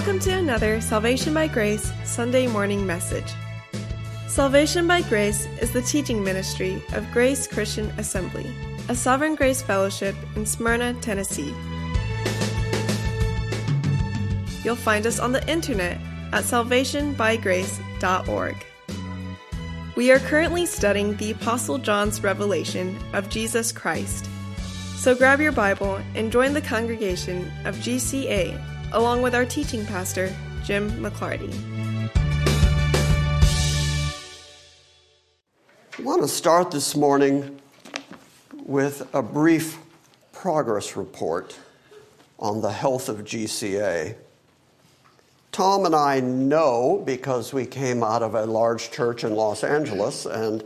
Welcome to another Salvation by Grace Sunday morning message. Salvation by Grace is the teaching ministry of Grace Christian Assembly, a Sovereign Grace Fellowship in Smyrna, Tennessee. You'll find us on the internet at salvationbygrace.org. We are currently studying the Apostle John's revelation of Jesus Christ. So grab your Bible and join the congregation of GCA along with our teaching pastor, Jim McClarty. I want to start this morning with a brief progress report on the health of GCA. Tom and I know because we came out of a large church in Los Angeles, and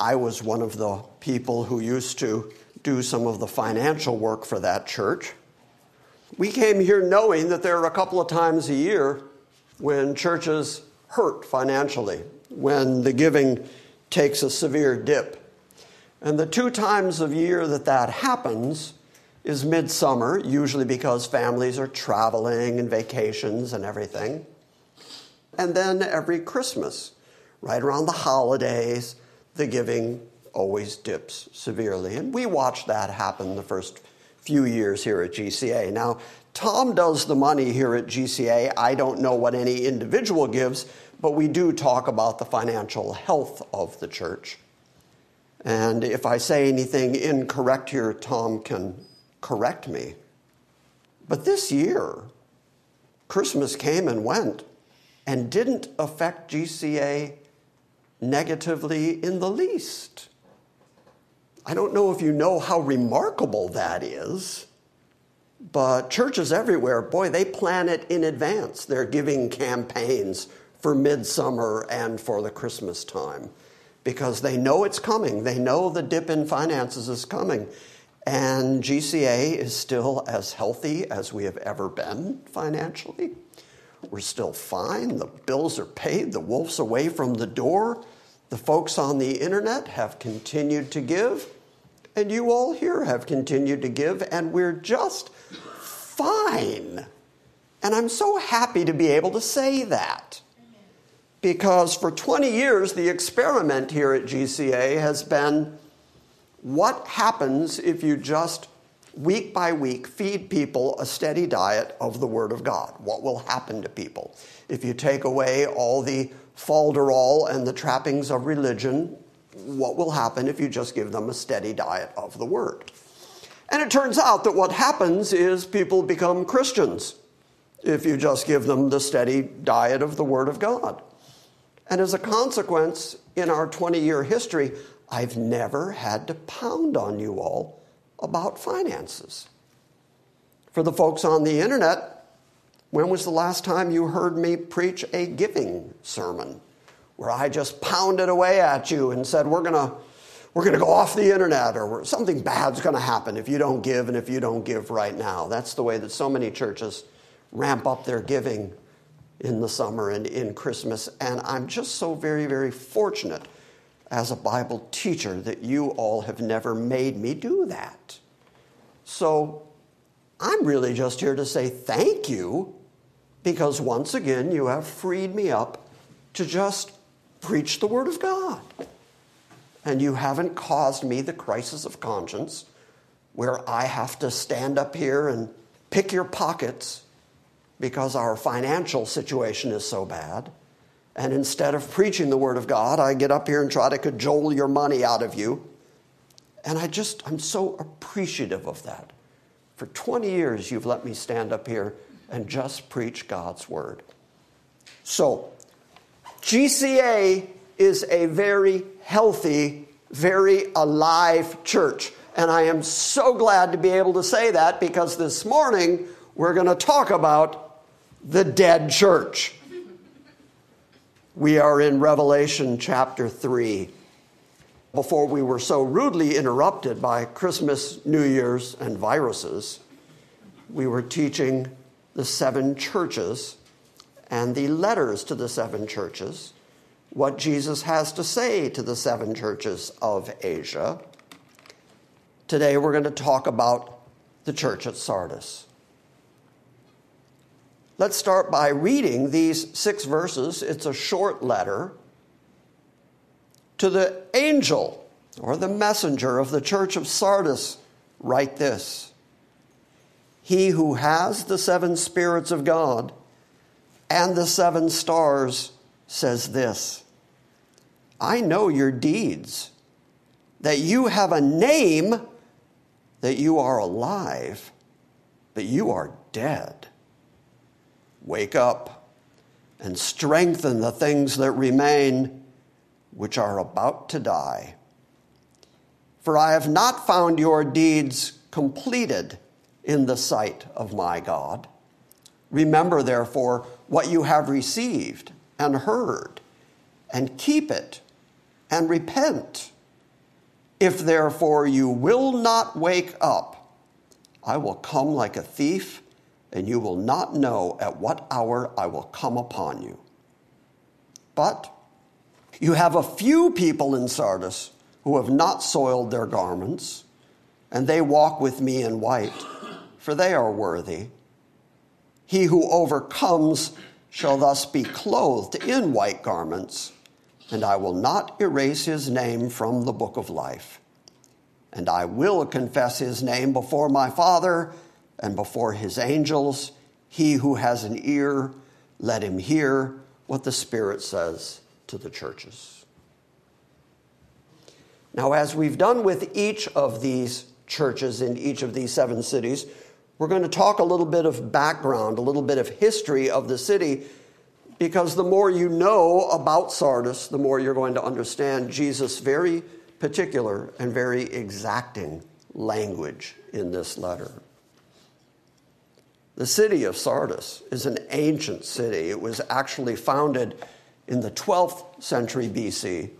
I was one of the people who used to do some of the financial work for that church. We came here knowing that there are a couple of times a year when churches hurt financially, when the giving takes a severe dip. And the two times of year that that happens is midsummer, usually because families are traveling and vacations and everything. And then every Christmas, right around the holidays, the giving always dips severely. And we watched that happen the first few years here at GCA. Now, Tom does the money here at GCA. I don't know what any individual gives, but we do talk about the financial health of the church. And if I say anything incorrect here, Tom can correct me. But this year, Christmas came and went and didn't affect GCA negatively in the least. I don't know if you know how remarkable that is, but churches everywhere, boy, they plan it in advance. They're giving campaigns for midsummer and for the Christmas time because they know it's coming. They know the dip in finances is coming. And GCA is still as healthy as we have ever been financially. We're still fine. The bills are paid. The wolf's away from the door. The folks on the internet have continued to give. And you all here have continued to give. And we're just fine. And I'm so happy to be able to say that. Because for 20 years, the experiment here at GCA has been what happens if you just week by week feed people a steady diet of the Word of God? What will happen to people? If you take away all the falderall and the trappings of religion, what will happen if you just give them a steady diet of the Word? And it turns out that what happens is people become Christians if you just give them the steady diet of the Word of God. And as a consequence, in our 20 year history, I've never had to pound on you all about finances. For the folks on the internet, when was the last time you heard me preach a giving sermon where I just pounded away at you and said, We're going to we're going to go off the internet or something bad's going to happen if you don't give and if you don't give right now. That's the way that so many churches ramp up their giving in the summer and in Christmas. And I'm just so very, very fortunate as a Bible teacher that you all have never made me do that. So I'm really just here to say thank you because once again you have freed me up to just preach the Word of God. And you haven't caused me the crisis of conscience where I have to stand up here and pick your pockets because our financial situation is so bad. And instead of preaching the Word of God, I get up here and try to cajole your money out of you. And I just, I'm so appreciative of that. For 20 years, you've let me stand up here and just preach God's Word. So, GCA is a very healthy, very alive church. And I am so glad to be able to say that because this morning we're going to talk about the dead church. We are in Revelation chapter 3. Before we were so rudely interrupted by Christmas, New Year's, and viruses, we were teaching the seven churches and the letters to the seven churches, what Jesus has to say to the seven churches of Asia. Today we're going to talk about the church at Sardis. let's start by reading these six verses. It's a short letter to the angel or the messenger of the church of Sardis. Write this He who has the seven spirits of God and the seven stars says this I know your deeds, that you have a name, that you are alive, but you are dead. Wake up and strengthen the things that remain, which are about to die. For I have not found your deeds completed in the sight of my God. Remember, therefore, what you have received and heard, and keep it and repent. If therefore you will not wake up, I will come like a thief, and you will not know at what hour I will come upon you. But you have a few people in Sardis who have not soiled their garments, and they walk with me in white, for they are worthy. He who overcomes shall thus be clothed in white garments, and I will not erase his name from the book of life. And I will confess his name before my Father and before his angels. He who has an ear, let him hear what the Spirit says to the churches. Now, as we've done with each of these churches in each of these seven cities, we're going to talk a little bit of background, a little bit of history of the city, because the more you know about Sardis, the more you're going to understand Jesus' very particular and very exacting language in this letter. The city of Sardis is an ancient city. It was actually founded in the 12th century BC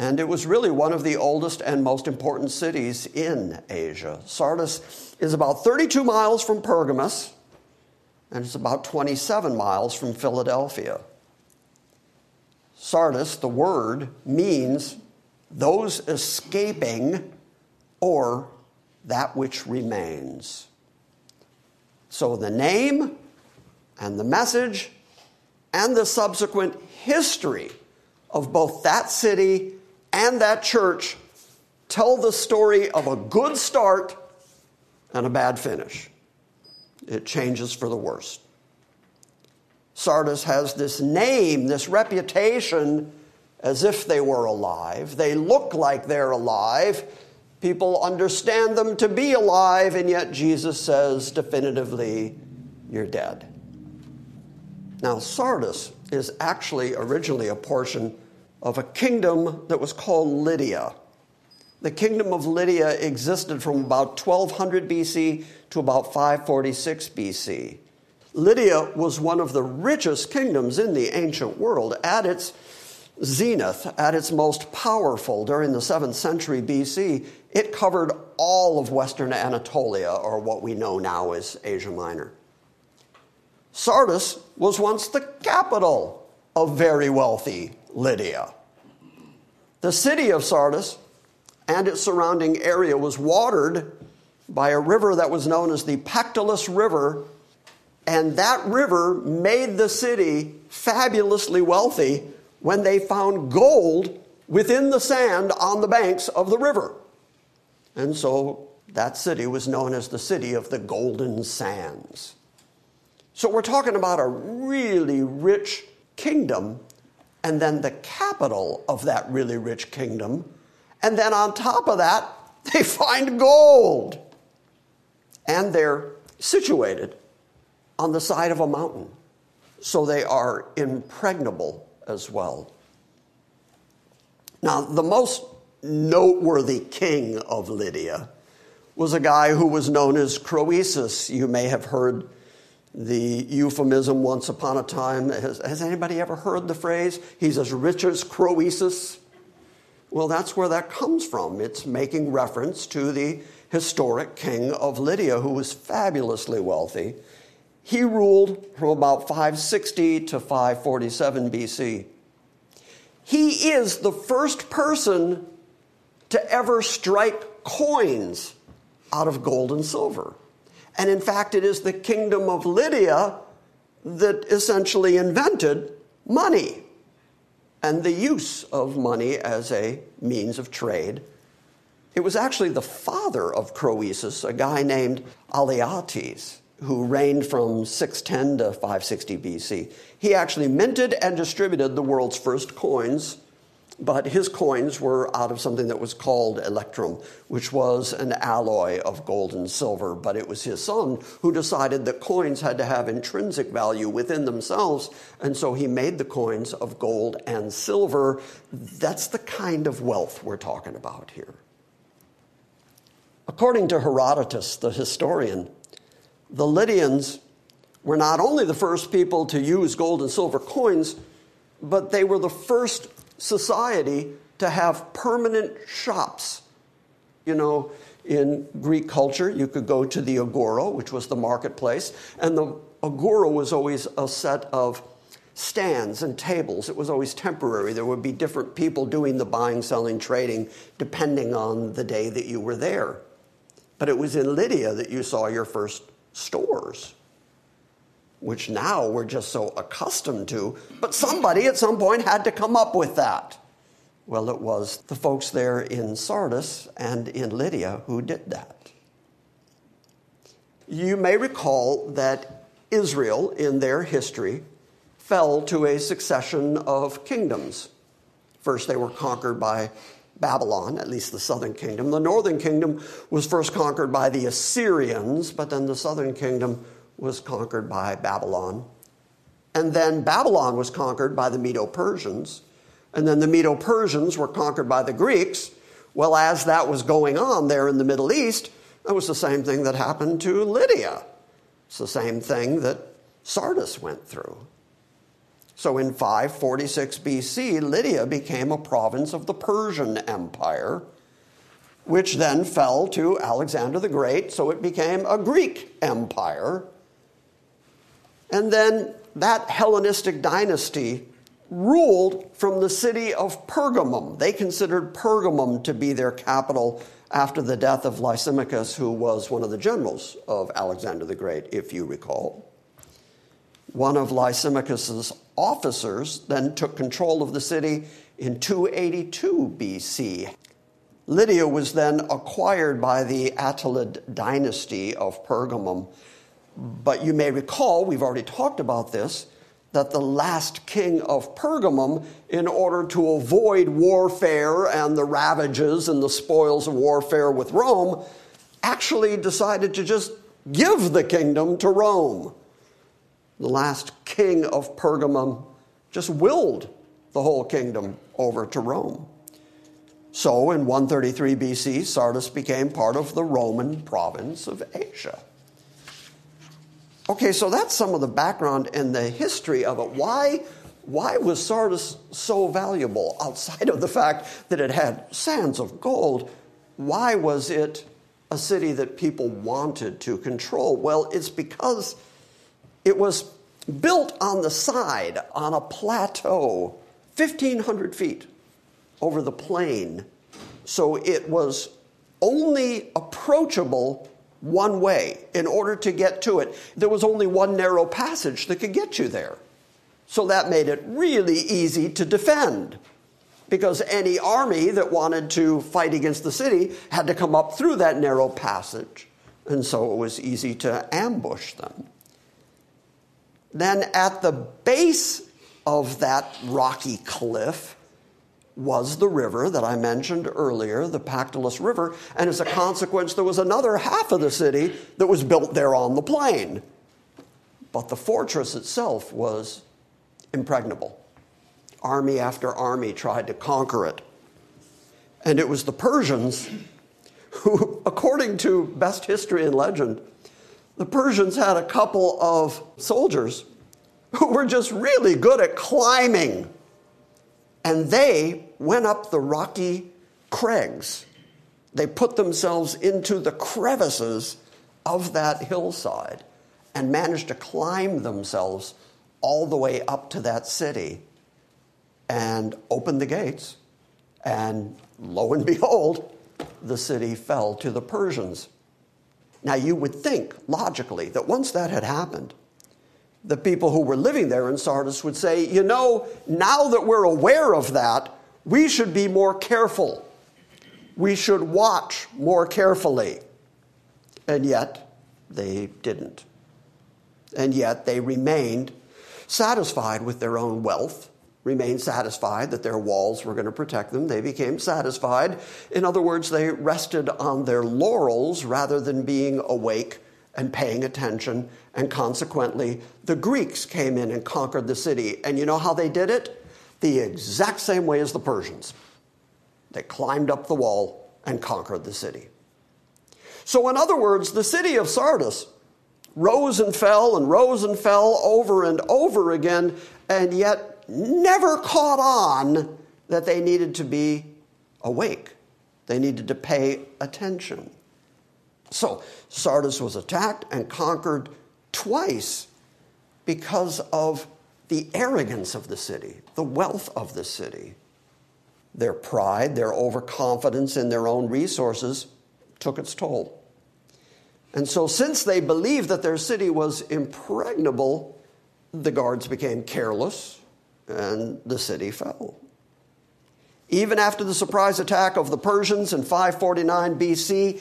and it was really one of the oldest and most important cities in Asia. Sardis is about 32 miles from Pergamus, and it's about 27 miles from Philadelphia. Sardis, the word, means those escaping or that which remains. So the name and the message and the subsequent history of both that city and that church tell the story of a good start and a bad finish. It changes for the worst. Sardis has this name, this reputation, as if they were alive. They look like they're alive. People understand them to be alive, and yet Jesus says definitively, You're dead. Now, Sardis is actually originally a portion of a kingdom that was called Lydia. The kingdom of Lydia existed from about 1200 BC to about 546 BC. Lydia was one of the richest kingdoms in the ancient world. At its zenith, at its most powerful during the 7th century BC, it covered all of Western Anatolia, or what we know now as Asia Minor. Sardis was once the capital of very wealthy Lydia. The city of Sardis and its surrounding area was watered by a river that was known as the Pactolus River, and that river made the city fabulously wealthy when they found gold within the sand on the banks of the river. And so that city was known as the city of the Golden Sands. So we're talking about a really rich kingdom and then the capital of that really rich kingdom. And then on top of that, they find gold. And they're situated on the side of a mountain. So they are impregnable as well. Now, the most noteworthy king of Lydia was a guy who was known as Croesus. You may have heard the euphemism once upon a time. Has, has, anybody ever heard the phrase, he's as rich as Croesus? Well, that's where that comes from. It's making reference to the historic king of Lydia, who was fabulously wealthy. He ruled from about 560 to 547 BC. He is the first person to ever strike coins out of gold and silver. And in fact, it is the kingdom of Lydia that essentially invented money and the use of money as a means of trade. It was actually the father of Croesus, a guy named Alyattes, who reigned from 610 to 560 BC. He actually minted and distributed the world's first coins but his coins were out of something that was called electrum, which was an alloy of gold and silver. But it was his son who decided that coins had to have intrinsic value within themselves, and so he made the coins of gold and silver. That's the kind of wealth we're talking about here. According to Herodotus, the historian, the Lydians were not only the first people to use gold and silver coins, but they were the first society to have permanent shops. You know, in Greek culture, you could go to the agora, which was the marketplace, and the agora was always a set of stands and tables. It was always temporary. There would be different people doing the buying, selling, trading, depending on the day that you were there. But it was in Lydia that you saw your first stores which now we're just so accustomed to. But somebody at some point had to come up with that. Well, it was the folks there in Sardis and in Lydia who did that. You may recall that Israel, in their history, fell to a succession of kingdoms. First, they were conquered by Babylon, at least the southern kingdom. The northern kingdom was first conquered by the Assyrians, but then the southern kingdom was conquered by Babylon. And then Babylon was conquered by the Medo Persians. And then the Medo Persians were conquered by the Greeks. Well, as that was going on there in the Middle East, that was the same thing that happened to Lydia. It's the same thing that Sardis went through. So in 546 BC, Lydia became a province of the Persian Empire, which then fell to Alexander the Great, so it became a Greek empire. And then that Hellenistic dynasty ruled from the city of Pergamum. They considered Pergamum to be their capital after the death of Lysimachus, who was one of the generals of Alexander the Great, if you recall. One of Lysimachus's officers then took control of the city in 282 BC. Lydia was then acquired by the Attalid dynasty of Pergamum but you may recall, we've already talked about this, that the last king of Pergamum, in order to avoid warfare and the ravages and the spoils of warfare with Rome, actually decided to just give the kingdom to Rome. The last king of Pergamum just willed the whole kingdom over to Rome. So in 133 BC, Sardis became part of the Roman province of Asia. Okay, so that's some of the background and the history of it. Why, why was Sardis so valuable outside of the fact that it had sands of gold? Why was it a city that people wanted to control? Well, it's because it was built on the side, on a plateau, 1,500 feet over the plain. So it was only approachable one way in order to get to it. There was only one narrow passage that could get you there. So that made it really easy to defend because any army that wanted to fight against the city had to come up through that narrow passage. And so it was easy to ambush them. Then at the base of that rocky cliff, was the river that I mentioned earlier, the Pactolus River, and as a consequence, there was another half of the city that was built there on the plain. But the fortress itself was impregnable. Army after army tried to conquer it. And it was the Persians who, according to best history and legend, the Persians had a couple of soldiers who were just really good at climbing and they went up the rocky crags. They put themselves into the crevices of that hillside and managed to climb themselves all the way up to that city and opened the gates. And lo and behold, the city fell to the Persians. Now, you would think logically that once that had happened, the people who were living there in Sardis would say, you know, now that we're aware of that, we should be more careful. We should watch more carefully. And yet, they didn't. And yet, they remained satisfied with their own wealth, remained satisfied that their walls were going to protect them. They became satisfied. In other words, they rested on their laurels rather than being awake and paying attention. And consequently, the Greeks came in and conquered the city. And you know how they did it? The exact same way as the Persians. They climbed up the wall and conquered the city. So, in other words, the city of Sardis rose and fell and rose and fell over and over again, and yet never caught on that they needed to be awake. They needed to pay attention. So Sardis was attacked and conquered twice because of the arrogance of the city, the wealth of the city. Their pride, their overconfidence in their own resources took its toll. And so, since they believed that their city was impregnable, the guards became careless and the city fell. Even after the surprise attack of the Persians in 549 BC,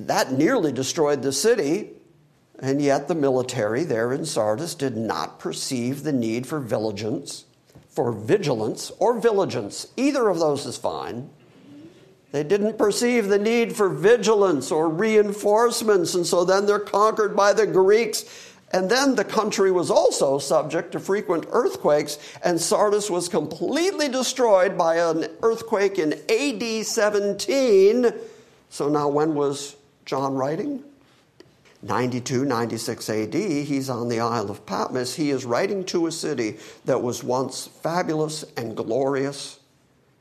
that nearly destroyed the city, and yet the military there in Sardis did not perceive the need for vigilance, for vigilance or vigilance. Either of those is fine. They didn't perceive the need for vigilance or reinforcements, and so then they're conquered by the Greeks. And then the country was also subject to frequent earthquakes, and Sardis was completely destroyed by an earthquake in AD 17. So now, when was John writing? 92, 96 AD, he's on the Isle of Patmos. He is writing to a city that was once fabulous and glorious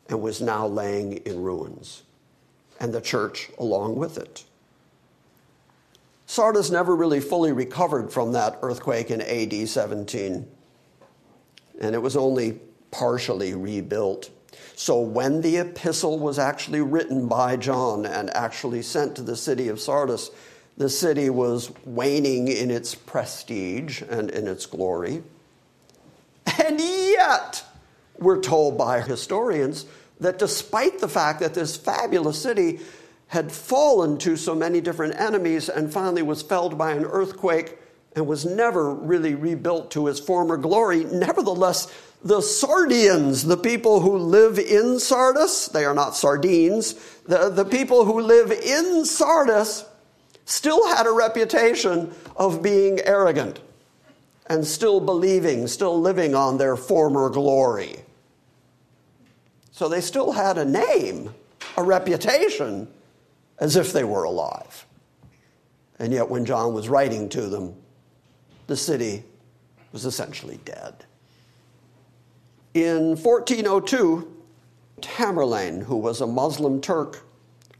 and was now laying in ruins, and the church along with it. Sardis never really fully recovered from that earthquake in AD 17, and it was only partially rebuilt. So when the epistle was actually written by John and actually sent to the city of Sardis, the city was waning in its prestige and in its glory. And yet, we're told by historians that despite the fact that this fabulous city had fallen to so many different enemies and finally was felled by an earthquake and was never really rebuilt to its former glory, nevertheless, the Sardians, the people who live in Sardis, they are not sardines, the, the people who live in Sardis still had a reputation of being arrogant and still believing, still living on their former glory. So they still had a name, a reputation, as if they were alive. And yet, when John was writing to them, the city was essentially dead. In 1402, Tamerlane, who was a Muslim Turk,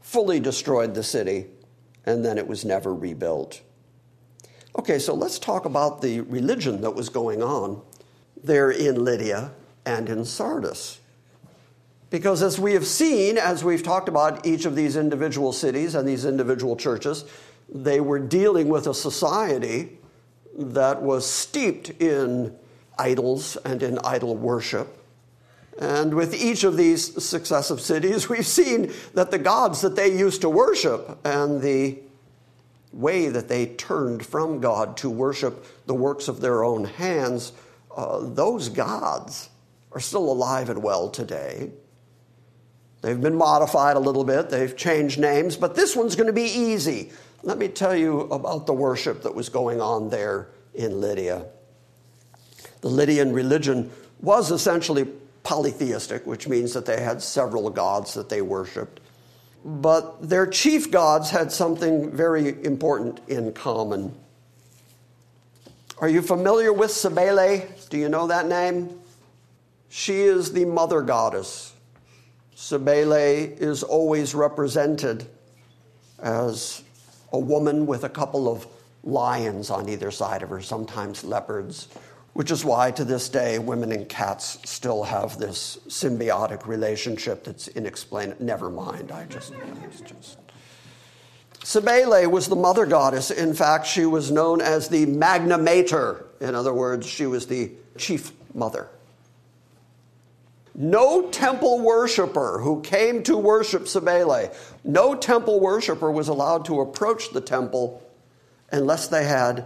fully destroyed the city, and then it was never rebuilt. Okay, so let's talk about the religion that was going on there in Lydia and in Sardis. Because as we have seen, as we've talked about each of these individual cities and these individual churches, they were dealing with a society that was steeped in idols and in idol worship. And with each of these successive cities, we've seen that the gods that they used to worship and the way that they turned from God to worship the works of their own hands, uh, those gods are still alive and well today. They've been modified a little bit, they've changed names, but this one's going to be easy. Let me tell you about the worship that was going on there in Lydia. The Lydian religion was essentially polytheistic, which means that they had several gods that they worshiped. But their chief gods had something very important in common. Are you familiar with Cybele? Do you know that name? She is the mother goddess Cybele is always represented as a woman with a couple of lions on either side of her, sometimes leopards, which is why to this day women and cats still have this symbiotic relationship that's inexplainable. Never mind, I just, just. Cybele was the mother goddess. In fact, she was known as the Magna Mater In other words, she was the chief mother. No temple worshiper who came to worship Cybele, no temple worshiper was allowed to approach the temple unless they had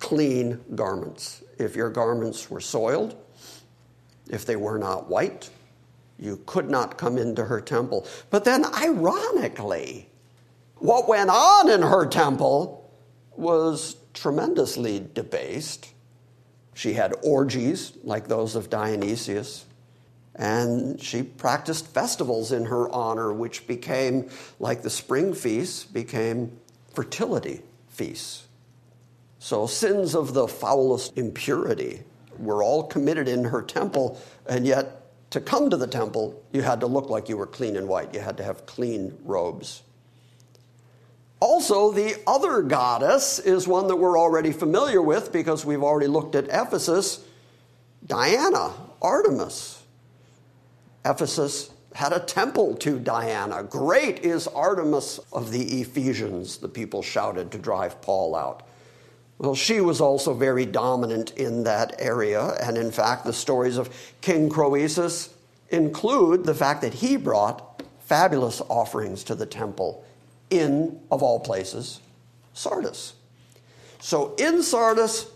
clean garments. If your garments were soiled, if they were not white, you could not come into her temple. But then, ironically, what went on in her temple was tremendously debased. She had orgies like those of Dionysius, and she practiced festivals in her honor, which became, like the spring feasts, became fertility feasts. So, sins of the foulest impurity were all committed in her temple, and yet to come to the temple, you had to look like you were clean and white. You had to have clean robes. Also, the other goddess is one that we're already familiar with because we've already looked at Ephesus Diana, Artemis. Ephesus had a temple to Diana. Great is Artemis of the Ephesians, the people shouted to drive Paul out. Well, she was also very dominant in that area, and in fact, the stories of King Croesus include the fact that he brought fabulous offerings to the temple in, of all places, Sardis. So in Sardis,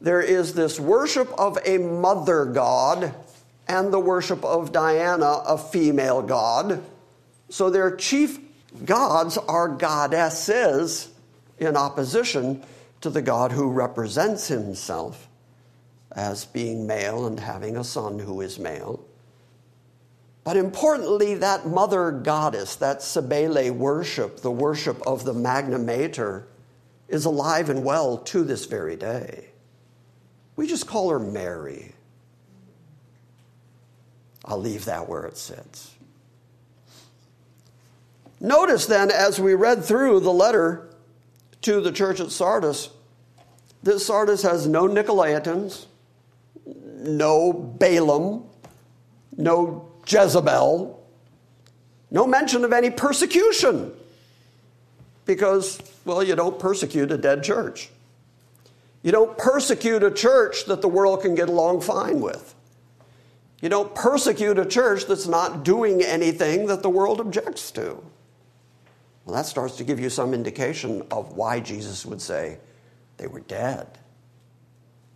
there is this worship of a mother god and the worship of Diana, a female god. So their chief gods are goddesses in opposition to the God who represents himself as being male and having a son who is male. But importantly, that mother goddess, that Cybele worship, the worship of the Magna Mater, is alive and well to this very day. We just call her Mary. I'll leave that where it sits. Notice then, as we read through the letter to the church at Sardis, that Sardis has no Nicolaitans, no Balaam, no Jezebel, no mention of any persecution. Because, well, you don't persecute a dead church. You don't persecute a church that the world can get along fine with. You don't persecute a church that's not doing anything that the world objects to. Well, that starts to give you some indication of why Jesus would say they were dead.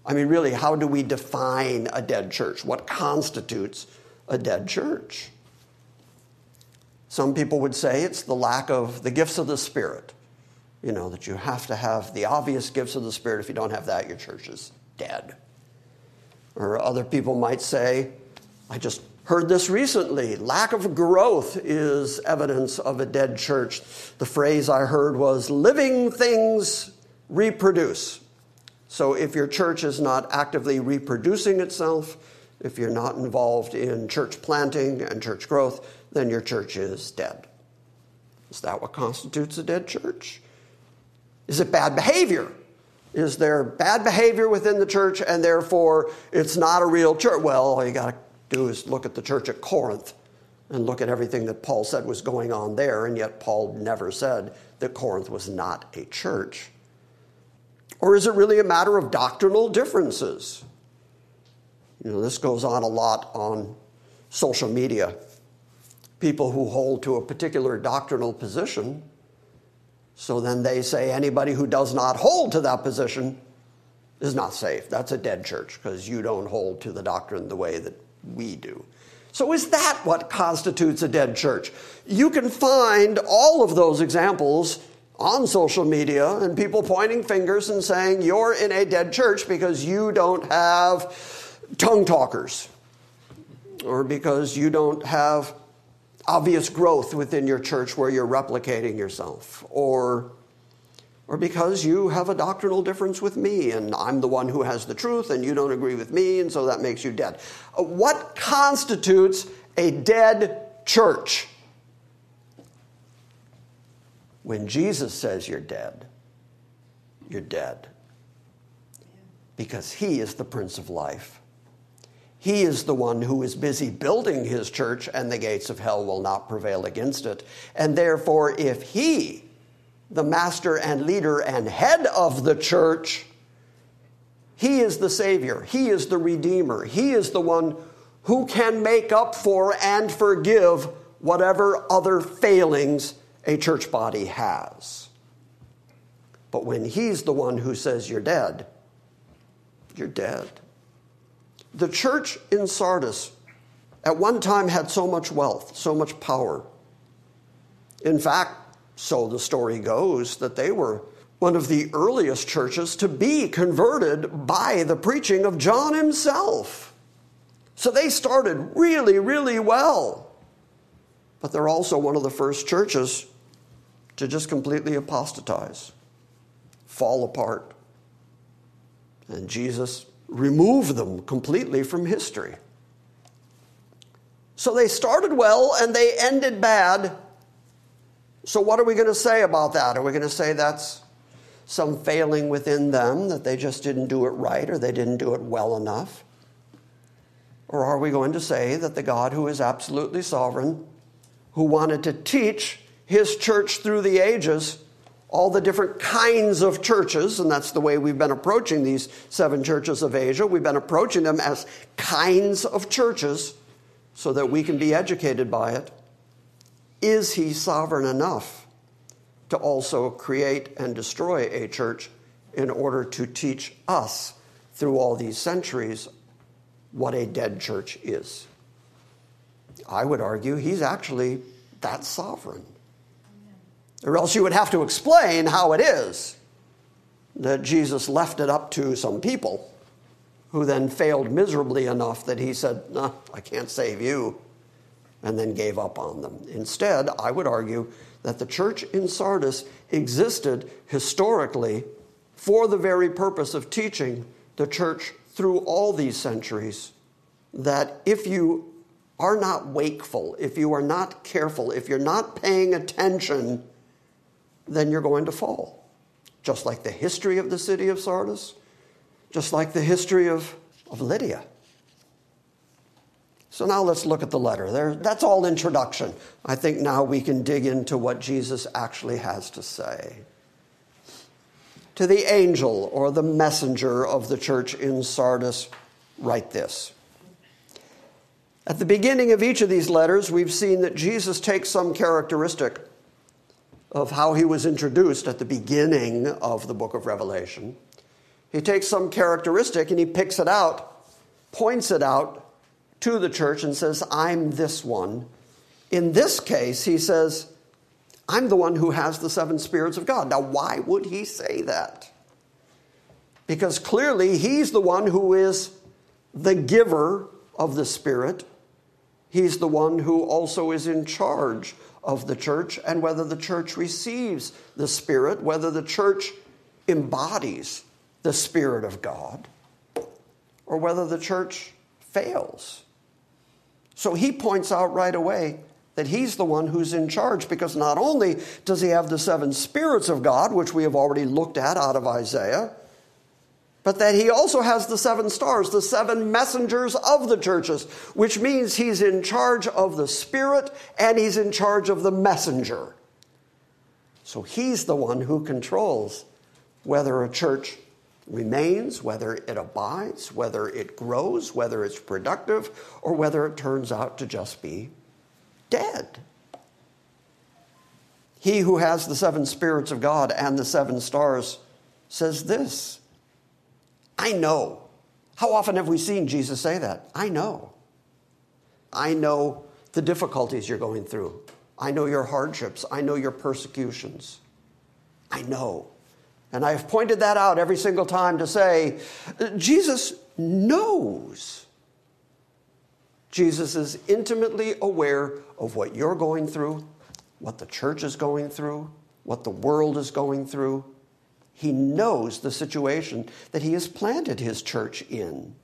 I mean, really, how do we define a dead church? What constitutes a dead church? Some people would say it's the lack of the gifts of the Spirit. You know, that you have to have the obvious gifts of the Spirit. If you don't have that, your church is dead. Or other people might say, I just heard this recently lack of growth is evidence of a dead church. The phrase I heard was living things reproduce. So if your church is not actively reproducing itself, if you're not involved in church planting and church growth, then your church is dead. Is that what constitutes a dead church? Is it bad behavior? Is there bad behavior within the church and therefore it's not a real church? Well, you got to do is look at the church at Corinth and look at everything that Paul said was going on there, and yet Paul never said that Corinth was not a church. Or is it really a matter of doctrinal differences? You know, this goes on a lot on social media. People who hold to a particular doctrinal position, so then they say anybody who does not hold to that position is not safe. That's a dead church because you don't hold to the doctrine the way that we do. So, is that what constitutes a dead church? You can find all of those examples on social media and people pointing fingers and saying, You're in a dead church because you don't have tongue talkers, or because you don't have obvious growth within your church where you're replicating yourself, or, or because you have a doctrinal difference with me and I'm the one who has the truth and you don't agree with me, and so that makes you dead. Uh, what constitutes a dead church? When Jesus says you're dead, you're dead. Because he is the Prince of Life. He is the one who is busy building his church, and the gates of hell will not prevail against it. And therefore, if he, the master and leader and head of the church, He is the Savior, He is the Redeemer, He is the one who can make up for and forgive whatever other failings a church body has. But when He's the one who says you're dead, you're dead. The church in Sardis at one time had so much wealth, so much power. In fact, so the story goes, that they were one of the earliest churches to be converted by the preaching of John himself. So they started really, really well. But they're also one of the first churches to just completely apostatize, fall apart. And Jesus removed them completely from history. So they started well and they ended bad. So, what are we going to say about that? Are we going to say that's some failing within them, that they just didn't do it right or they didn't do it well enough? Or are we going to say that the God who is absolutely sovereign, who wanted to teach his church through the ages, all the different kinds of churches, and that's the way we've been approaching these seven churches of Asia. We've been approaching them as kinds of churches so that we can be educated by it. Is he sovereign enough to also create and destroy a church in order to teach us through all these centuries what a dead church is? I would argue he's actually that sovereign. Or else you would have to explain how it is that Jesus left it up to some people who then failed miserably enough that he said, nah, I can't save you, and then gave up on them. Instead, I would argue that the church in Sardis existed historically for the very purpose of teaching the church through all these centuries that if you are not wakeful, if you are not careful, if you're not paying attention, then you're going to fall. Just like the history of the city of Sardis, just like the history of, of Lydia. So now let's look at the letter. There, that's all introduction. I think now we can dig into what Jesus actually has to say. To the angel or the messenger of the church in Sardis, write this. At the beginning of each of these letters, we've seen that Jesus takes some characteristic of how he was introduced at the beginning of the book of Revelation he takes some characteristic and he picks it out, points it out to the church, and says, I'm this one. In this case, he says, I'm the one who has the seven spirits of God. Now, why would he say that? Because clearly he's the one who is the giver of the Spirit. He's the one who also is in charge of the church and whether the church receives the Spirit, whether the church embodies the Spirit of God or whether the church fails. So he points out right away that he's the one who's in charge because not only does he have the seven spirits of God, which we have already looked at out of Isaiah, but that he also has the seven stars, the seven messengers of the churches, which means he's in charge of the spirit and he's in charge of the messenger. So he's the one who controls whether a church remains, whether it abides, whether it grows, whether it's productive, or whether it turns out to just be dead. He who has the seven spirits of God and the seven stars says this I know. How often have we seen Jesus say that? I know. I know the difficulties you're going through. I know your hardships. I know your persecutions. I know. And I've pointed that out every single time to say, Jesus knows. Jesus is intimately aware of what you're going through, what the church is going through, what the world is going through. He knows the situation that he has planted his church in.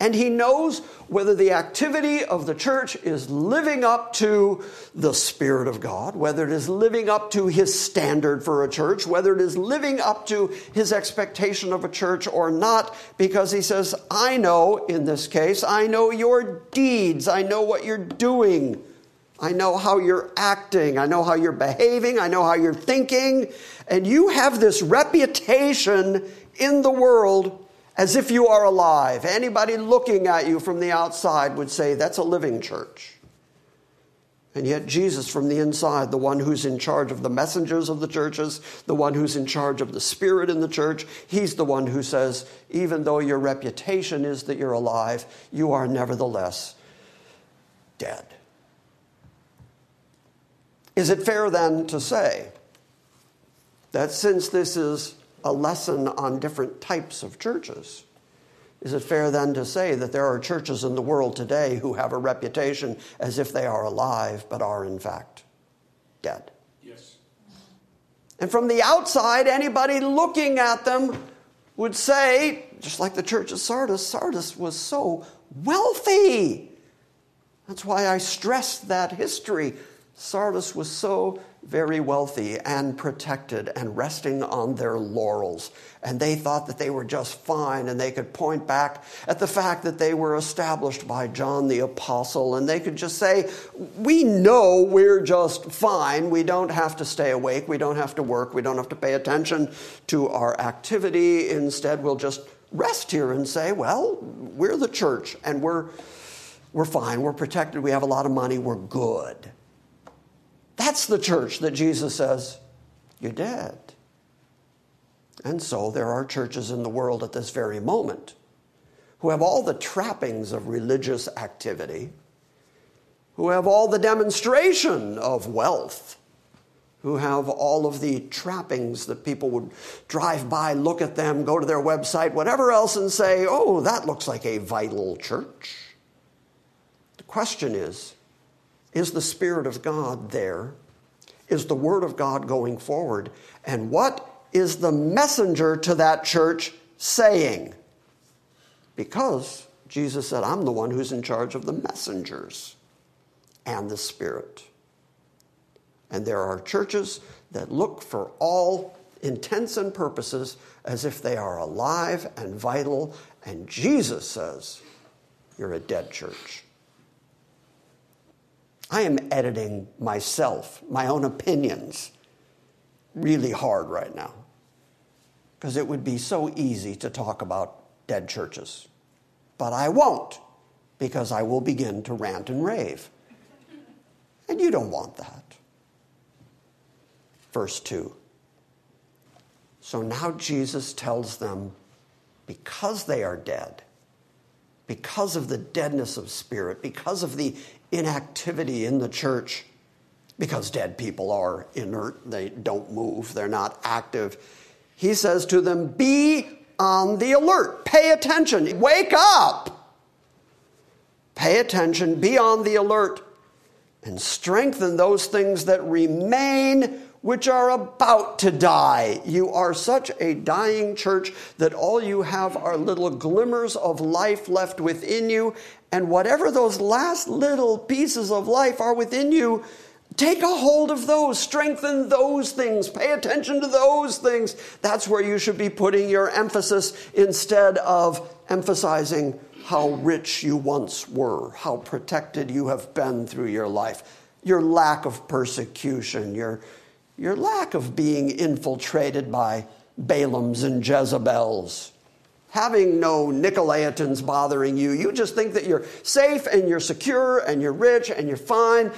And he knows whether the activity of the church is living up to the Spirit of God, whether it is living up to his standard for a church, whether it is living up to his expectation of a church or not, because he says, I know, in this case, I know your deeds, I know what you're doing, I know how you're acting. I know how you're behaving. I know how you're thinking. And you have this reputation in the world as if you are alive. Anybody looking at you from the outside would say, that's a living church. And yet, Jesus from the inside, the one who's in charge of the messengers of the churches, the one who's in charge of the spirit in the church, he's the one who says, even though your reputation is that you're alive, you are nevertheless dead. Is it fair then to say that since this is a lesson on different types of churches, is it fair then to say that there are churches in the world today who have a reputation as if they are alive but are in fact dead? Yes. And from the outside, anybody looking at them would say, just like the church of Sardis, Sardis was so wealthy. That's why I stressed that history. Sardis was so very wealthy and protected and resting on their laurels. And they thought that they were just fine, and they could point back at the fact that they were established by John the Apostle, and they could just say, We know we're just fine. We don't have to stay awake. We don't have to work. We don't have to pay attention to our activity. Instead, we'll just rest here and say, Well, we're the church, and we're, we're fine. We're protected. We have a lot of money. We're good. That's the church that Jesus says, You're dead. And so there are churches in the world at this very moment who have all the trappings of religious activity, who have all the demonstration of wealth, who have all of the trappings that people would drive by, look at them, go to their website, whatever else, and say, oh, that looks like a vital church. The question is, is the Spirit of God there? Is the Word of God going forward? And what is the messenger to that church saying? Because Jesus said, I'm the one who's in charge of the messengers and the Spirit. And there are churches that look for all intents and purposes as if they are alive and vital, and Jesus says, You're a dead church. I am editing myself, my own opinions, really hard right now. Because it would be so easy to talk about dead churches. But I won't, because I will begin to rant and rave. And you don't want that. Verse 2. So now Jesus tells them, because they are dead, because of the deadness of spirit, because of the inactivity in the church, because dead people are inert, they don't move, they're not active. He says to them, Be on the alert, pay attention, wake up, pay attention, be on the alert, and strengthen those things that remain which are about to die. You are such a dying church that all you have are little glimmers of life left within you. And whatever those last little pieces of life are within you, take a hold of those, strengthen those things, pay attention to those things. That's where you should be putting your emphasis instead of emphasizing how rich you once were, how protected you have been through your life, your lack of persecution, your your lack of being infiltrated by Balaams and Jezebels, having no Nicolaitans bothering you. You just think that you're safe and you're secure and you're rich and you're fine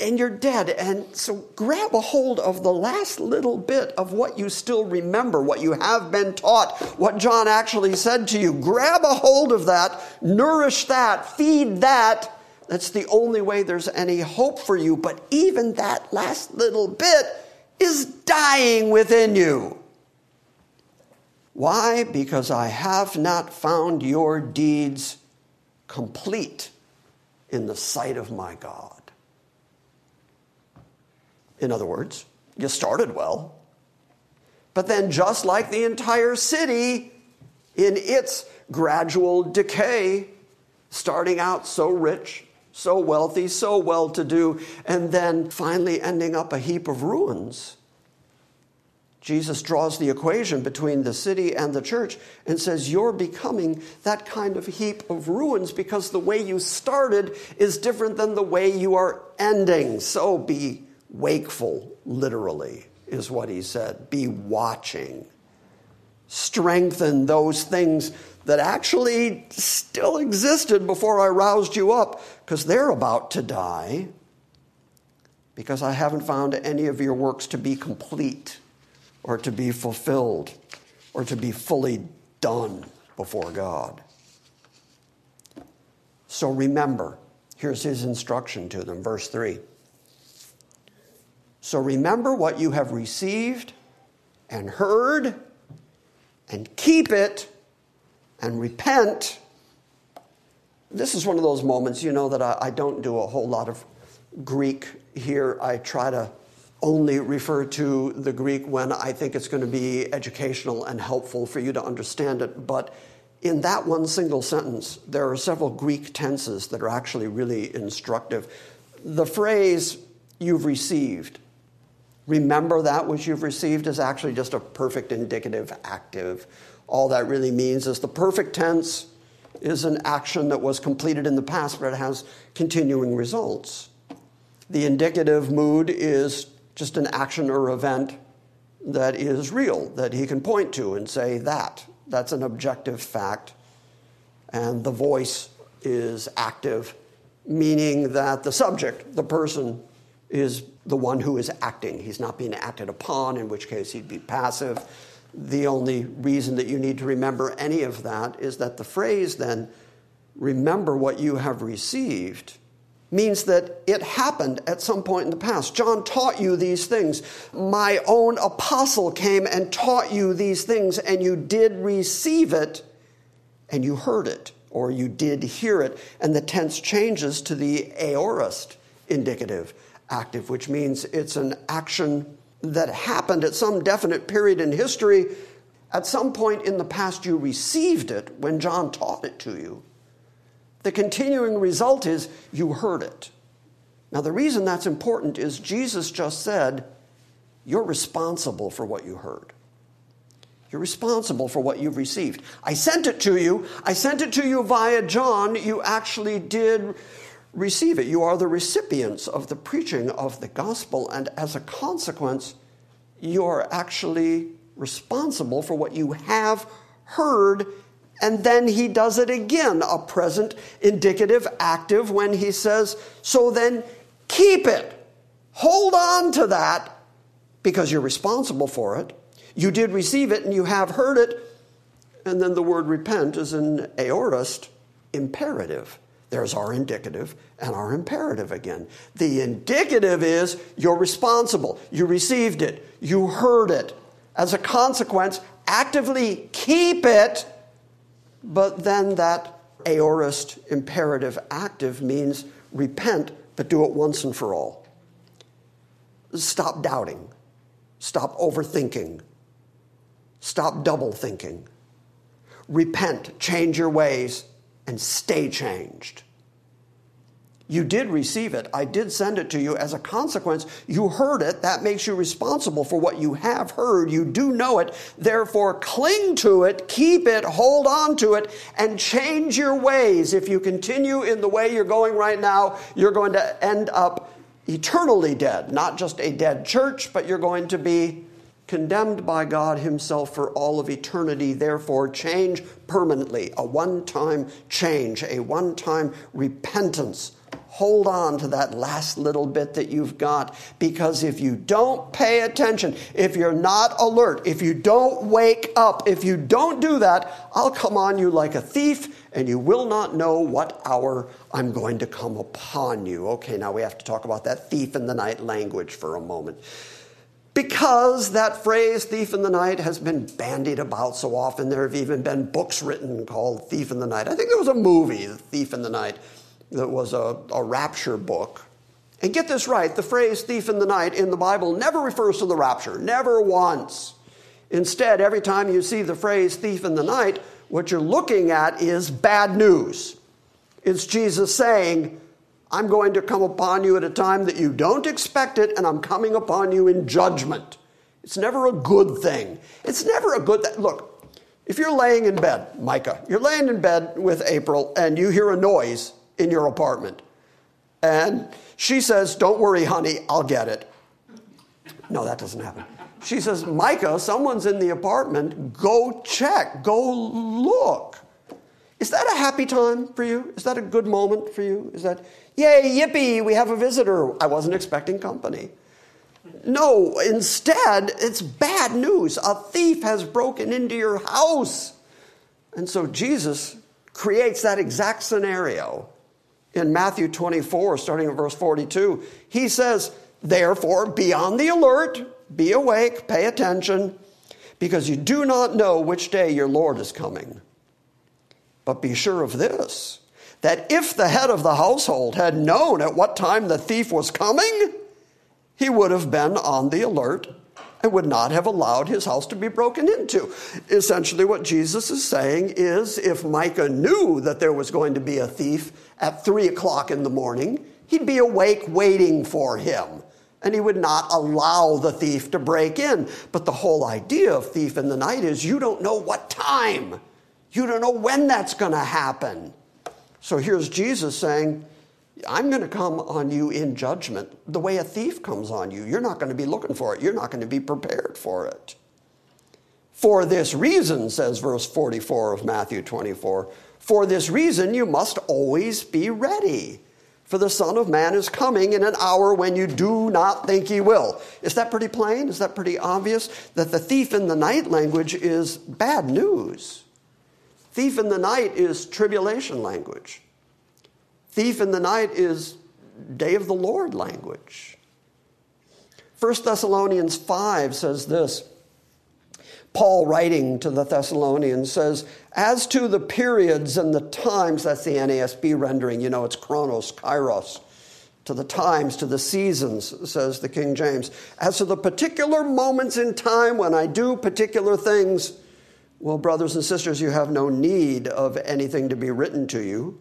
and you're dead. And so grab a hold of the last little bit of what you still remember, what you have been taught, what John actually said to you. Grab a hold of that, nourish that, feed that that's the only way there's any hope for you. But even that last little bit is dying within you. Why? Because I have not found your deeds complete in the sight of my God. In other words, you started well, but then, just like the entire city in its gradual decay, starting out so rich, so wealthy, so well to do, and then finally ending up a heap of ruins. Jesus draws the equation between the city and the church and says, You're becoming that kind of heap of ruins because the way you started is different than the way you are ending. So be wakeful, literally, is what he said. Be watching. Strengthen those things that actually still existed before I roused you up because they're about to die because I haven't found any of your works to be complete or to be fulfilled or to be fully done before God. So remember, here's his instruction to them, verse 3. So remember what you have received and heard, and keep it, and repent. This is one of those moments, you know, that I, I don't do a whole lot of Greek here. I try to only refer to the Greek when I think it's going to be educational and helpful for you to understand it. But in that one single sentence, there are several Greek tenses that are actually really instructive. The phrase, you've received, remember that which you've received, is actually just a perfect indicative active. All that really means is the perfect tense is an action that was completed in the past, but it has continuing results. The indicative mood is just an action or event that is real, that he can point to and say that. That's an objective fact. And the voice is active, meaning that the subject, the person, is the one who is acting. He's not being acted upon, in which case he'd be passive. The only reason that you need to remember any of that is that the phrase then, remember what you have received, means that it happened at some point in the past. John taught you these things. My own apostle came and taught you these things, and you did receive it, and you heard it, or you did hear it. And the tense changes to the aorist indicative active, which means it's an action that happened at some definite period in history. At some point in the past, you received it when John taught it to you. The continuing result is you heard it. Now, the reason that's important is Jesus just said, You're responsible for what you heard. You're responsible for what you've received. I sent it to you. I sent it to you via John. You actually did receive it. You are the recipients of the preaching of the gospel, and as a consequence, you're actually responsible for what you have heard and then he does it again, a present indicative active, when he says, So then keep it. Hold on to that because you're responsible for it. You did receive it and you have heard it. And then the word repent is an aorist imperative. There's our indicative and our imperative again. The indicative is you're responsible. You received it. You heard it. As a consequence, actively keep it but then that aorist imperative active means repent, but do it once and for all. Stop doubting. Stop overthinking. Stop double thinking. Repent, change your ways, and stay changed. You did receive it. I did send it to you. As a consequence, you heard it. That makes you responsible for what you have heard. You do know it. Therefore, cling to it, keep it, hold on to it, and change your ways. If you continue in the way you're going right now, you're going to end up eternally dead. Not just a dead church, but you're going to be condemned by God Himself for all of eternity. Therefore, change permanently. A one time change, a one time repentance hold on to that last little bit that you've got because if you don't pay attention, if you're not alert, if you don't wake up, if you don't do that, I'll come on you like a thief and you will not know what hour I'm going to come upon you. Okay, now we have to talk about that thief in the night language for a moment. Because that phrase, thief in the night, has been bandied about so often. There have even been books written called Thief in the Night. I think there was a movie, Thief in the Night that was a, a rapture book. And get this right the phrase thief in the night in the Bible never refers to the rapture, never once. Instead, every time you see the phrase thief in the night, what you're looking at is bad news. It's Jesus saying, I'm going to come upon you at a time that you don't expect it, and I'm coming upon you in judgment. It's never a good thing. It's never a good look. If you're laying in bed, Micah, you're laying in bed with April and you hear a noise in your apartment. And she says, Don't worry, honey, I'll get it. No, that doesn't happen. She says, Micah, someone's in the apartment. Go check, go look. Is that a happy time for you? Is that a good moment for you? Is that, yay, yippee, we have a visitor. I wasn't expecting company. No, instead, it's bad news. A thief has broken into your house. And so Jesus creates that exact scenario in Matthew 24, starting at verse 42. He says, Therefore, be on the alert, be awake, pay attention, because you do not know which day your Lord is coming. But be sure of this that if the head of the household had known at what time the thief was coming, he would have been on the alert and would not have allowed his house to be broken into. Essentially, what Jesus is saying is if Micah knew that there was going to be a thief at three o'clock in the morning, he'd be awake waiting for him. And he would not allow the thief to break in. But the whole idea of thief in the night is you don't know what time. You don't know when that's going to happen. So here's Jesus saying, I'm going to come on you in judgment the way a thief comes on you. You're not going to be looking for it, you're not going to be prepared for it. For this reason, says verse 44 of Matthew 24, for this reason you must always be ready. For the Son of Man is coming in an hour when you do not think he will. Is that pretty plain? Is that pretty obvious? That the thief in the night language is bad news. Thief in the night is tribulation language. Thief in the night is day of the Lord language. 1 Thessalonians 5 says this. Paul, writing to the Thessalonians, says, As to the periods and the times, that's the NASB rendering, you know, it's chronos, kairos, to the times, to the seasons, says the King James. As to the particular moments in time when I do particular things, well, brothers and sisters, you have no need of anything to be written to you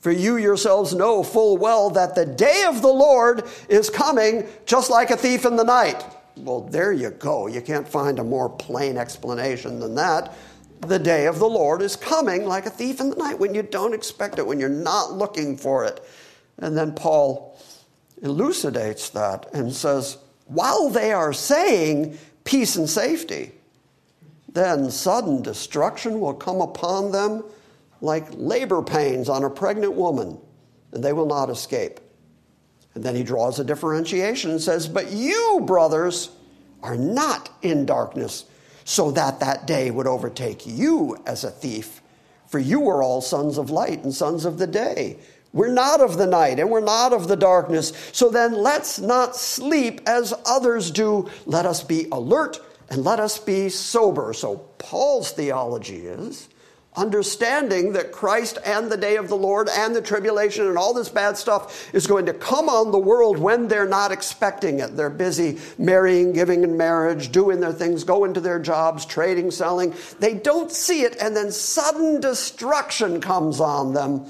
for you yourselves know full well that the day of the Lord is coming just like a thief in the night. Well, there you go. You can't find a more plain explanation than that. The day of the Lord is coming like a thief in the night when you don't expect it, when you're not looking for it. And then Paul elucidates that and says, while they are saying peace and safety, then sudden destruction will come upon them like labor pains on a pregnant woman, and they will not escape. And then he draws a differentiation and says, But you, brothers, are not in darkness, so that that day would overtake you as a thief. For you are all sons of light and sons of the day. We're not of the night and we're not of the darkness. So then let's not sleep as others do. Let us be alert and let us be sober. So Paul's theology is understanding that Christ and the day of the Lord and the tribulation and all this bad stuff is going to come on the world when they're not expecting it. They're busy marrying, giving in marriage, doing their things, going to their jobs, trading, selling. They don't see it, and then sudden destruction comes on them.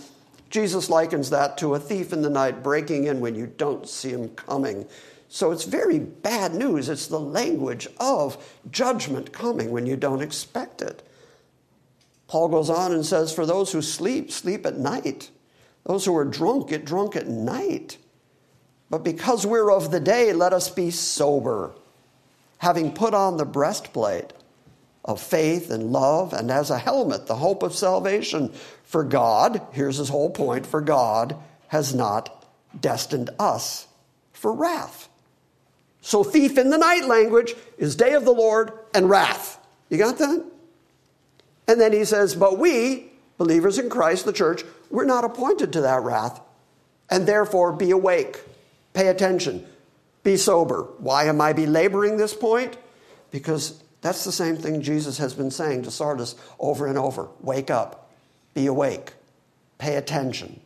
Jesus likens that to a thief in the night breaking in when you don't see him coming. So it's very bad news. It's the language of judgment coming when you don't expect it. Paul goes on and says, For those who sleep, sleep at night. Those who are drunk, get drunk at night. But because we're of the day, let us be sober, having put on the breastplate of faith and love, and as a helmet, the hope of salvation. For God, here's his whole point, for God has not destined us for wrath. So, thief in the night language is day of the Lord and wrath. You got that? And then he says, But we, believers in Christ, the church, we're not appointed to that wrath. And therefore, be awake, pay attention, be sober. Why am I belaboring this point? Because that's the same thing Jesus has been saying to Sardis over and over wake up, be awake, pay attention.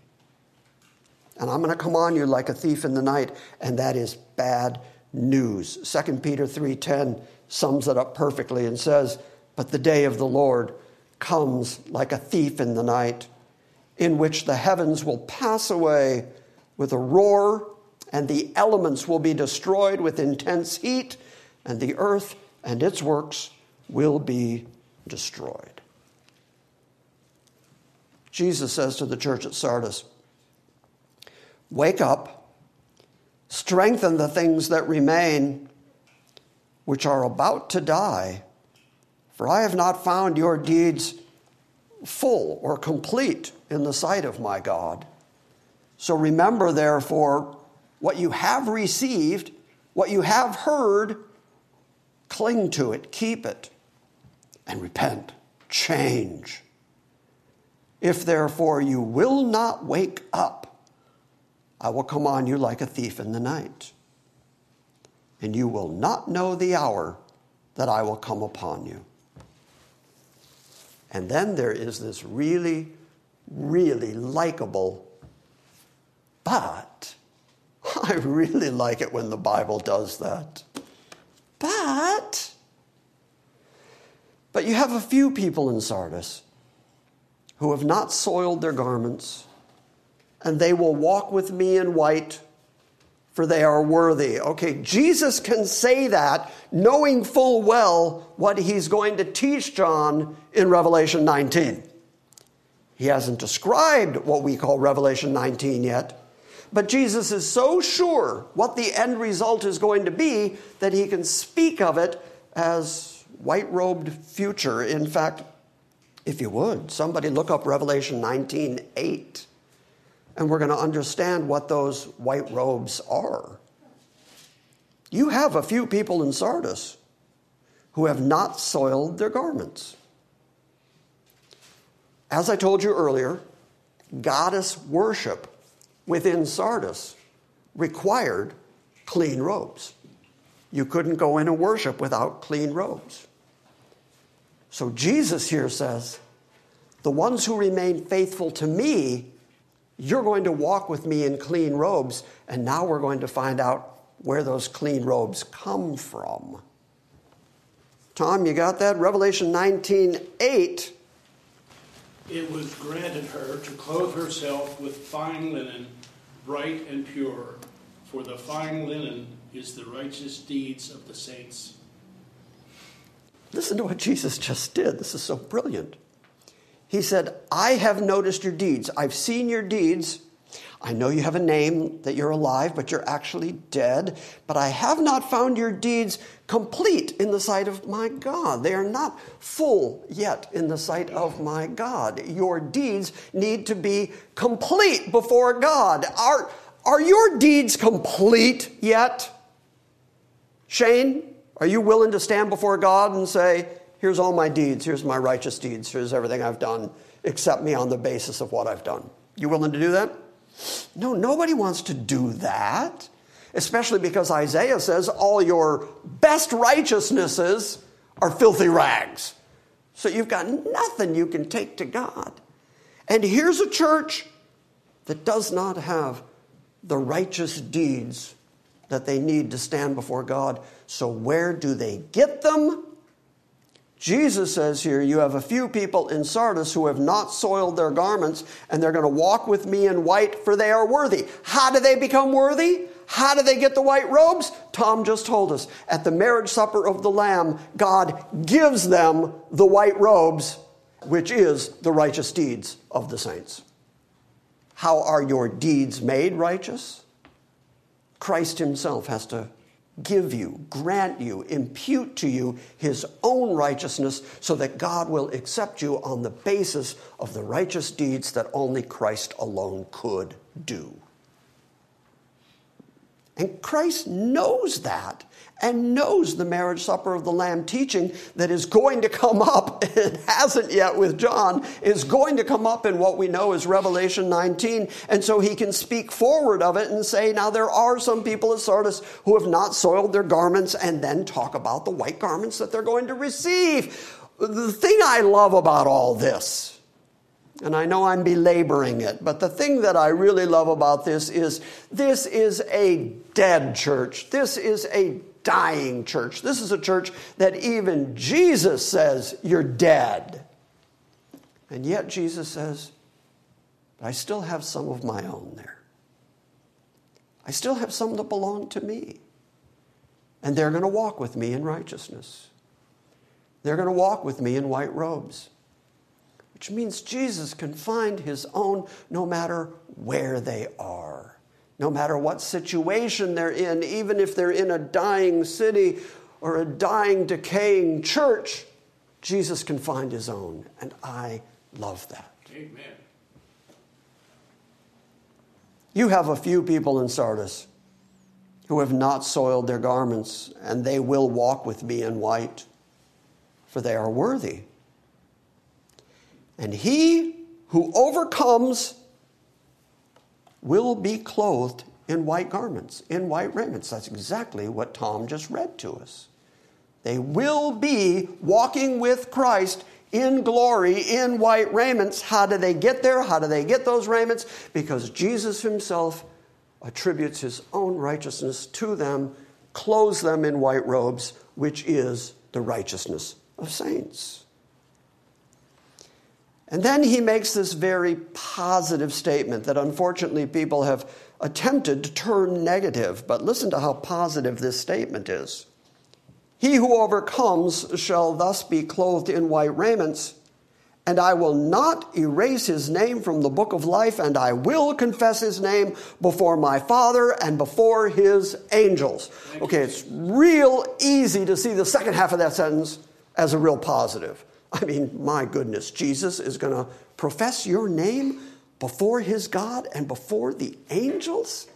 And I'm going to come on you like a thief in the night, and that is bad news. 2 Peter 3:10 sums it up perfectly and says, "But the day of the Lord comes like a thief in the night, in which the heavens will pass away with a roar, and the elements will be destroyed with intense heat, and the earth and its works will be destroyed. Jesus says to the church at Sardis, Wake up, strengthen the things that remain, which are about to die, for I have not found your deeds full or complete in the sight of my God. So remember, therefore, what you have received, what you have heard, cling to it, keep it, and repent, change. If therefore you will not wake up, I will come on you like a thief in the night, and you will not know the hour that I will come upon you. And then there is this really, really likable, but I really like it when the Bible does that. But, but you have a few people in Sardis who have not soiled their garments, and they will walk with me in white, for they are worthy. Okay, Jesus can say that knowing full well what he's going to teach John in Revelation 19. He hasn't described what we call Revelation 19 yet. But Jesus is so sure what the end result is going to be that he can speak of it as white robed future. In fact, if you would, somebody look up Revelation 19 8, and we're going to understand what those white robes are. You have a few people in Sardis who have not soiled their garments. As I told you earlier, goddess worship within Sardis required clean robes. You couldn't go in and worship without clean robes. So Jesus here says, The ones who remain faithful to me, you're going to walk with me in clean robes. And now we're going to find out where those clean robes come from. Tom, you got that? Revelation 19 8. It was granted her to clothe herself with fine linen bright and pure, for the fine linen is the righteous deeds of the saints. Listen to what Jesus just did. This is so brilliant. He said, I have noticed your deeds. I've seen your deeds. I know you have a name, that you're alive, but you're actually dead. But I have not found your deeds complete in the sight of my God. They are not full yet in the sight of my God. Your deeds need to be complete before God. Are, are your deeds complete yet? Shane, are you willing to stand before God and say, Here's all my deeds, here's my righteous deeds, here's everything I've done, accept me on the basis of what I've done? You willing to do that? No, nobody wants to do that, especially because Isaiah says all your best righteousnesses are filthy rags. So you've got nothing you can take to God. And here's a church that does not have the righteous deeds that they need to stand before God. So where do they get them? Jesus says here, You have a few people in Sardis who have not soiled their garments, and they're going to walk with me in white, for they are worthy. How do they become worthy? How do they get the white robes? Tom just told us. At the marriage supper of the Lamb, God gives them the white robes, which is the righteous deeds of the saints. How are your deeds made righteous? Christ Himself has to give you, grant you, impute to you his own righteousness so that God will accept you on the basis of the righteous deeds that only Christ alone could do. And Christ knows that and knows the marriage supper of the Lamb teaching that is going to come up, it hasn't yet with John, is going to come up in what we know as Revelation 19. And so he can speak forward of it and say, now there are some people at Sardis who have not soiled their garments, and then talk about the white garments that they're going to receive. The thing I love about all this, and I know I'm belaboring it, but the thing that I really love about this is this is a dead church. This is a dying church. This is a church that even Jesus says, You're dead. And yet Jesus says, I still have some of my own there. I still have some that belong to me. and they're going to walk with me in righteousness. They're going to walk with me in white robes, which means Jesus can find his own no matter where they are, no matter what situation they're in, even if they're in a dying city or a dying, decaying church. Jesus can find his own, and I love that. Amen. You have a few people in Sardis who have not soiled their garments, and they will walk with me in white, for they are worthy. And he who overcomes will be clothed in white garments, in white raiments. That's exactly what Tom just read to us. They will be walking with Christ in glory in white raiments. How do they get there? How do they get those raiments? Because Jesus himself attributes his own righteousness to them, clothes them in white robes, which is the righteousness of saints. And then he makes this very positive statement that unfortunately people have attempted to turn negative. But listen to how positive this statement is. He who overcomes shall thus be clothed in white raiments, and I will not erase his name from the book of life, and I will confess his name before my Father and before his angels. Okay, it's real easy to see the second half of that sentence as a real positive. I mean, my goodness, Jesus is going to profess your name before his God and before the angels?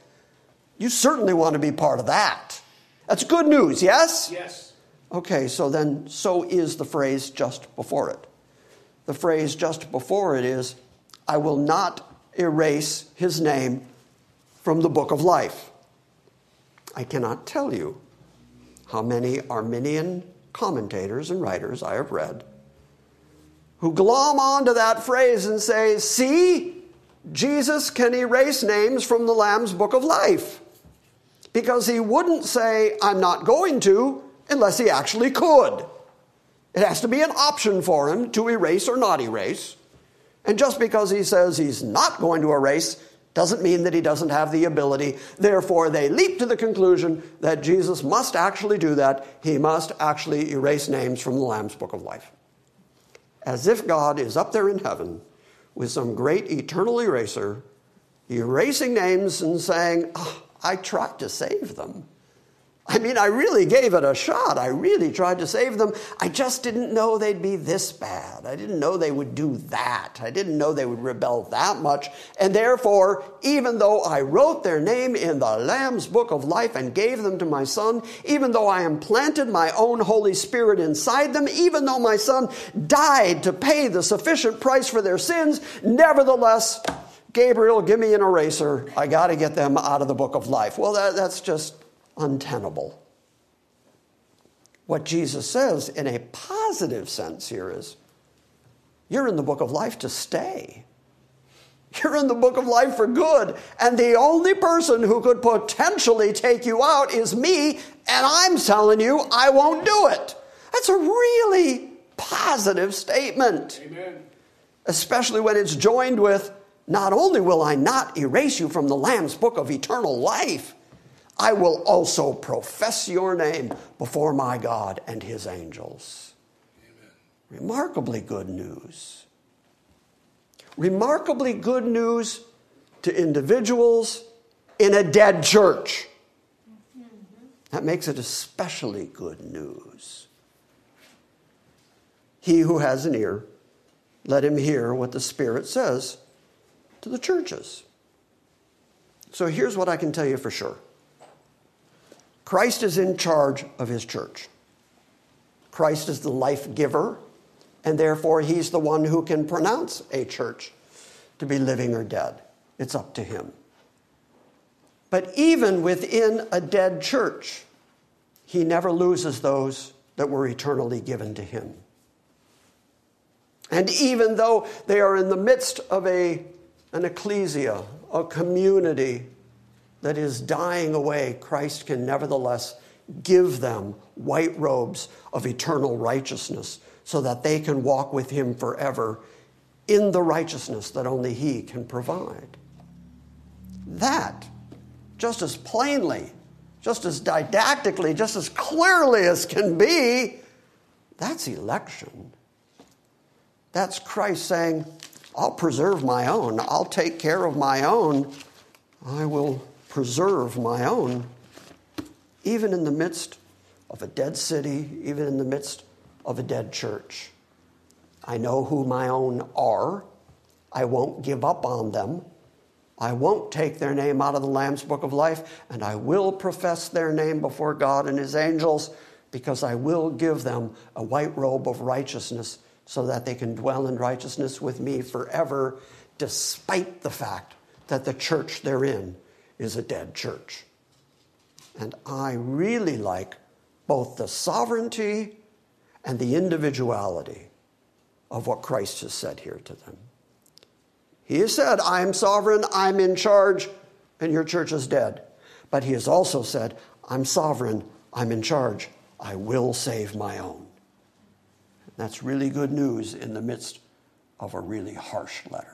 You certainly want to be part of that. That's good news, yes? Yes. Okay, so then, so is the phrase just before it. The phrase just before it is, I will not erase his name from the book of life. I cannot tell you how many Arminian commentators and writers I have read who glom onto that phrase and say, See, Jesus can erase names from the Lamb's book of life. Because he wouldn't say, I'm not going to, unless he actually could. It has to be an option for him to erase or not erase. And just because he says he's not going to erase doesn't mean that he doesn't have the ability. Therefore, they leap to the conclusion that Jesus must actually do that. He must actually erase names from the Lamb's Book of Life. As if God is up there in heaven with some great eternal eraser, erasing names and saying, oh, I tried to save them. I mean, I really gave it a shot. I really tried to save them. I just didn't know they'd be this bad. I didn't know they would do that. I didn't know they would rebel that much. And therefore, even though I wrote their name in the Lamb's book of life and gave them to my son, even though I implanted my own Holy Spirit inside them, even though my son died to pay the sufficient price for their sins, nevertheless, Gabriel, give me an eraser. I got to get them out of the book of life. Well, that, that's just untenable. What Jesus says in a positive sense here is you're in the book of life to stay. You're in the book of life for good. And the only person who could potentially take you out is me, and I'm telling you I won't do it. That's a really positive statement. Amen. Especially when it's joined with not only will I not erase you from the Lamb's book of eternal life, I will also profess your name before my God and his angels. Amen. Remarkably good news. Remarkably good news to individuals in a dead church. That makes it especially good news. He who has an ear, let him hear what the Spirit says to the churches. So here's what I can tell you for sure Christ is in charge of his church. Christ is the life giver, and therefore he's the one who can pronounce a church to be living or dead. It's up to him. But even within a dead church, he never loses those that were eternally given to him. And even though they are in the midst of a, an ecclesia, a community, that is dying away, Christ can nevertheless give them white robes of eternal righteousness so that they can walk with Him forever in the righteousness that only He can provide. That, just as plainly, just as didactically, just as clearly as can be, that's election. That's Christ saying, I'll preserve my own. I'll take care of my own. I will preserve my own. Even in the midst of a dead city, even in the midst of a dead church. I know who my own are. I won't give up on them. I won't take their name out of the Lamb's Book of Life, and I will profess their name before God and His angels because I will give them a white robe of righteousness so that they can dwell in righteousness with me forever, despite the fact that the church they're in is a dead church. And I really like both the sovereignty and the individuality of what Christ has said here to them. He has said, I'm sovereign, I'm in charge, and your church is dead. But he has also said, I'm sovereign, I'm in charge, I will save my own. That's really good news in the midst of a really harsh letter.